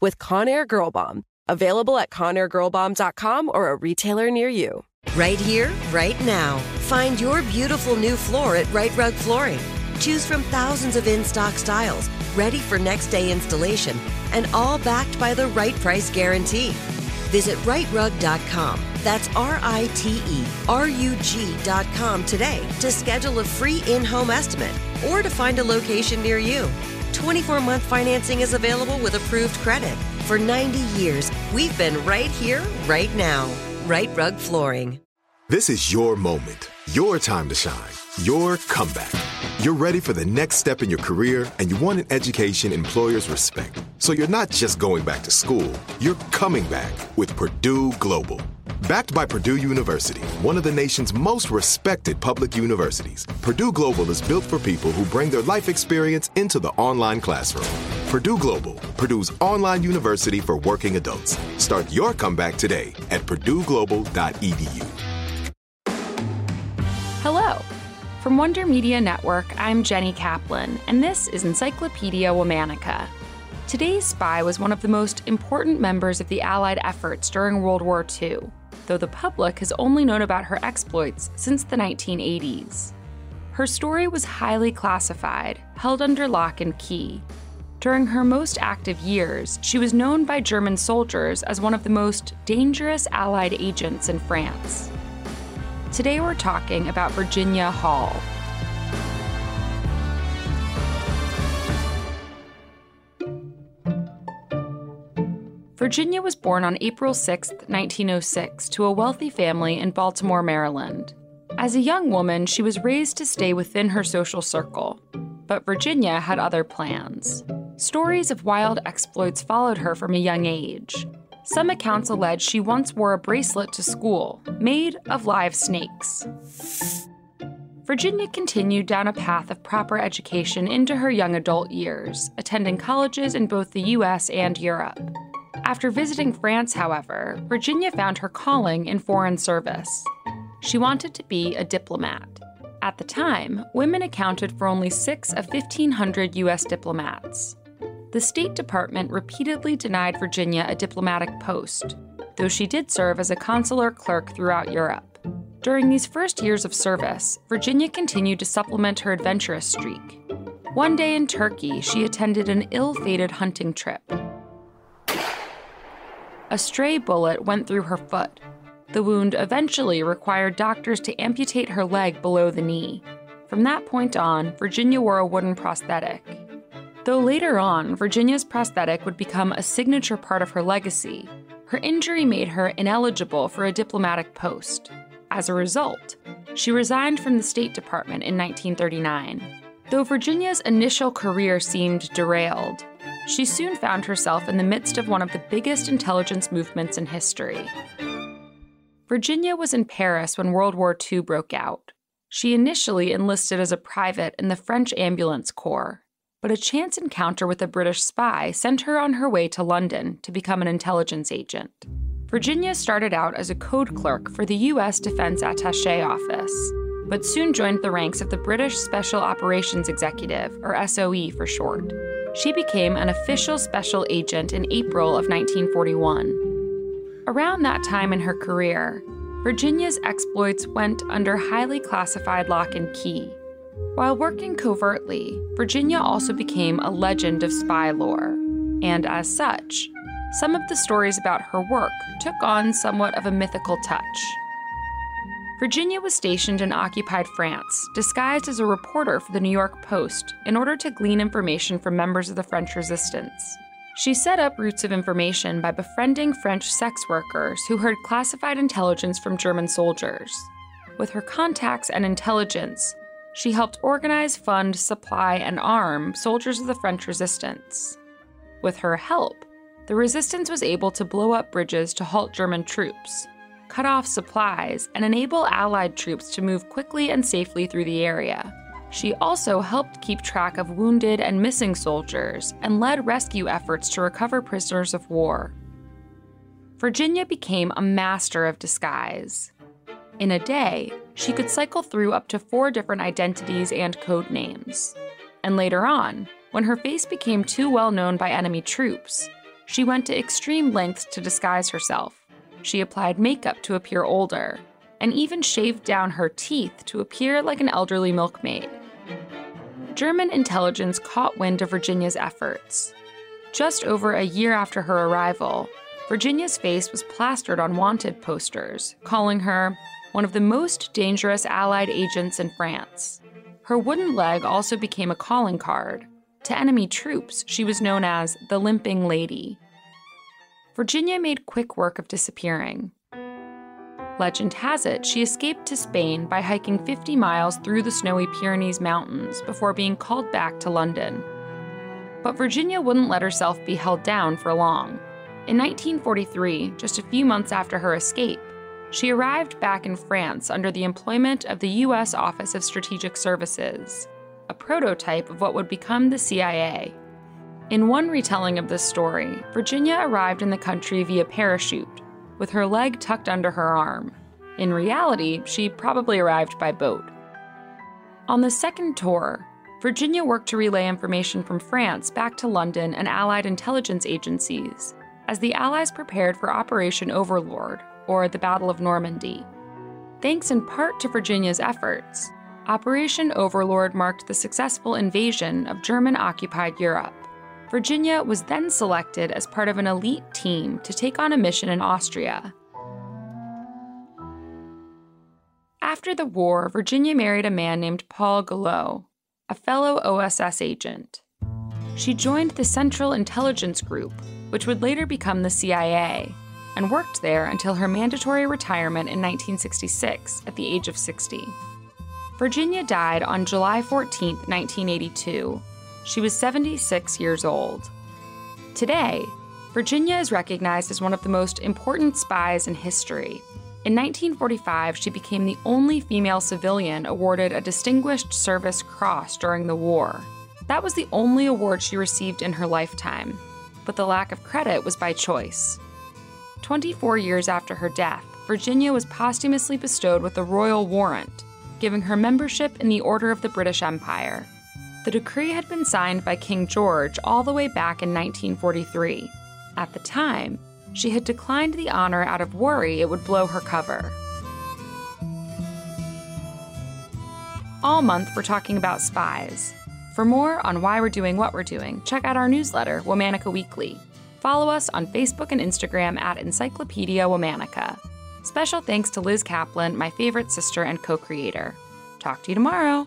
with Conair Girl Bomb. Available at ConairGirlBomb.com or a retailer near you. Right here, right now. Find your beautiful new floor at Rite Rug Flooring. Choose from thousands of in stock styles, ready for next day installation, and all backed by the right price guarantee. Visit riterug.com. That's R I T E R U G.com today to schedule a free in home estimate or to find a location near you. 24 month financing is available with approved credit. For 90 years, we've been right here, right now. Rite Rug Flooring. This is your moment, your time to shine, your comeback. You're ready for the next step in your career and you want an education employers respect. So you're not just going back to school, you're coming back with Purdue Global. Backed by Purdue University, one of the nation's most respected public universities, Purdue Global is built for people who bring their life experience into the online classroom. Purdue Global, Purdue's online university for working adults. Start your comeback today at purdueglobal.edu. Hello. From Wonder Media Network, I'm Jenny Kaplan, and this is Encyclopedia Womanica. Today's spy was one of the most important members of the Allied efforts during World War II though the public has only known about her exploits since the 1980s. Her story was highly classified, held under lock and key. During her most active years, she was known by German soldiers as one of the most dangerous Allied agents in France. Today we're talking about Virginia Hall. Virginia was born on April 6, 1906, to a wealthy family in Baltimore, Maryland. As a young woman, she was raised to stay within her social circle. But Virginia had other plans. Stories of wild exploits followed her from a young age. Some accounts allege she once wore a bracelet to school, made of live snakes. Virginia continued down a path of proper education into her young adult years, attending colleges in both the US and Europe. After visiting France, however, Virginia found her calling in foreign service. She wanted to be a diplomat. At the time, women accounted for only six of 1,500 U.S. diplomats. The State Department repeatedly denied Virginia a diplomatic post, though she did serve as a consular clerk throughout Europe. During these first years of service, Virginia continued to supplement her adventurous streak. One day in Turkey, she attended an ill fated hunting trip a stray bullet went through her foot. The wound eventually required doctors to amputate her leg below the knee. From that point on, Virginia wore a wooden prosthetic. Though later on, Virginia's prosthetic would become a signature part of her legacy, her injury made her ineligible for a diplomatic post. As a result, she resigned from the State Department in 1939. Though Virginia's initial career seemed derailed, she soon found herself in the midst of one of the biggest intelligence movements in history. Virginia was in Paris when World War II broke out. She initially enlisted as a private in the French Ambulance Corps, but a chance encounter with a British spy sent her on her way to London to become an intelligence agent. Virginia started out as a code clerk for the U.S. Defense Attaché Office, but soon joined the ranks of the British Special Operations Executive, or SOE for short. She became an official special agent in April of 1941. Around that time in her career, Virginia's exploits went under highly classified lock and key. While working covertly, Virginia also became a legend of spy lore, and as such, some of the stories about her work took on somewhat of a mythical touch. Virginia was stationed in occupied France, disguised as a reporter for the New York Post, in order to glean information from members of the French resistance. She set up routes of information by befriending French sex workers who heard classified intelligence from German soldiers. With her contacts and intelligence, she helped organize, fund, supply, and arm soldiers of the French resistance. With her help, the resistance was able to blow up bridges to halt German troops, cut off supplies, and enable Allied troops to move quickly and safely through the area. She also helped keep track of wounded and missing soldiers and led rescue efforts to recover prisoners of war. Virginia became a master of disguise. In a day, she could cycle through up to four different identities and code names. And later on, when her face became too well known by enemy troops, she went to extreme lengths to disguise herself. She applied makeup to appear older, and even shaved down her teeth to appear like an elderly milkmaid. German intelligence caught wind of Virginia's efforts. Just over a year after her arrival, Virginia's face was plastered on wanted posters, calling her one of the most dangerous Allied agents in France. Her wooden leg also became a calling card. To enemy troops, she was known as the Limping Lady. Virginia made quick work of disappearing. Legend has it she escaped to Spain by hiking 50 miles through the snowy Pyrenees Mountains before being called back to London. But Virginia wouldn't let herself be held down for long. In 1943, just a few months after her escape, she arrived back in France under the employment of the U.S. Office of Strategic Services, a prototype of what would become the CIA. In one retelling of this story, Virginia arrived in the country via parachute with her leg tucked under her arm. In reality, she probably arrived by boat. On the second tour, Virginia worked to relay information from France back to London and Allied intelligence agencies as the Allies prepared for Operation Overlord, or the Battle of Normandy. Thanks in part to Virginia's efforts, Operation Overlord marked the successful invasion of German occupied Europe. Virginia was then selected as part of an elite team to take on a mission in Austria. After the war, Virginia married a man named Paul Goillot, a fellow OSS agent. She joined the Central Intelligence Group, which would later become the CIA, and worked there until her mandatory retirement in 1966 at the age of 60. Virginia died on July 14, 1982, she was 76 years old. Today, Virginia is recognized as one of the most important spies in history. In 1945, she became the only female civilian awarded a Distinguished Service Cross during the war. That was the only award she received in her lifetime, but the lack of credit was by choice. 24 years after her death, Virginia was posthumously bestowed with the Royal Warrant, giving her membership in the Order of the British Empire. The decree had been signed by King George all the way back in 1943. At the time, she had declined the honor out of worry it would blow her cover. All month, we're talking about spies. For more on why we're doing what we're doing, check out our newsletter, Womanica Weekly. Follow us on Facebook and Instagram at Encyclopedia Womanica. Special thanks to Liz Kaplan, my favorite sister and co creator. Talk to you tomorrow.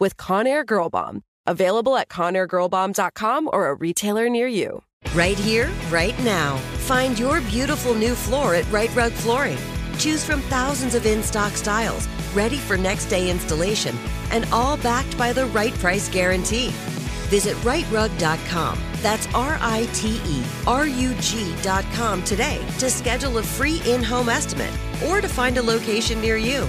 with Conair Girl Bomb. Available at ConairGirlBomb.com or a retailer near you. Right here, right now. Find your beautiful new floor at Rite Rug Flooring. Choose from thousands of in stock styles, ready for next day installation, and all backed by the right price guarantee. Visit riterug.com. That's R I T E R U G.com today to schedule a free in home estimate or to find a location near you.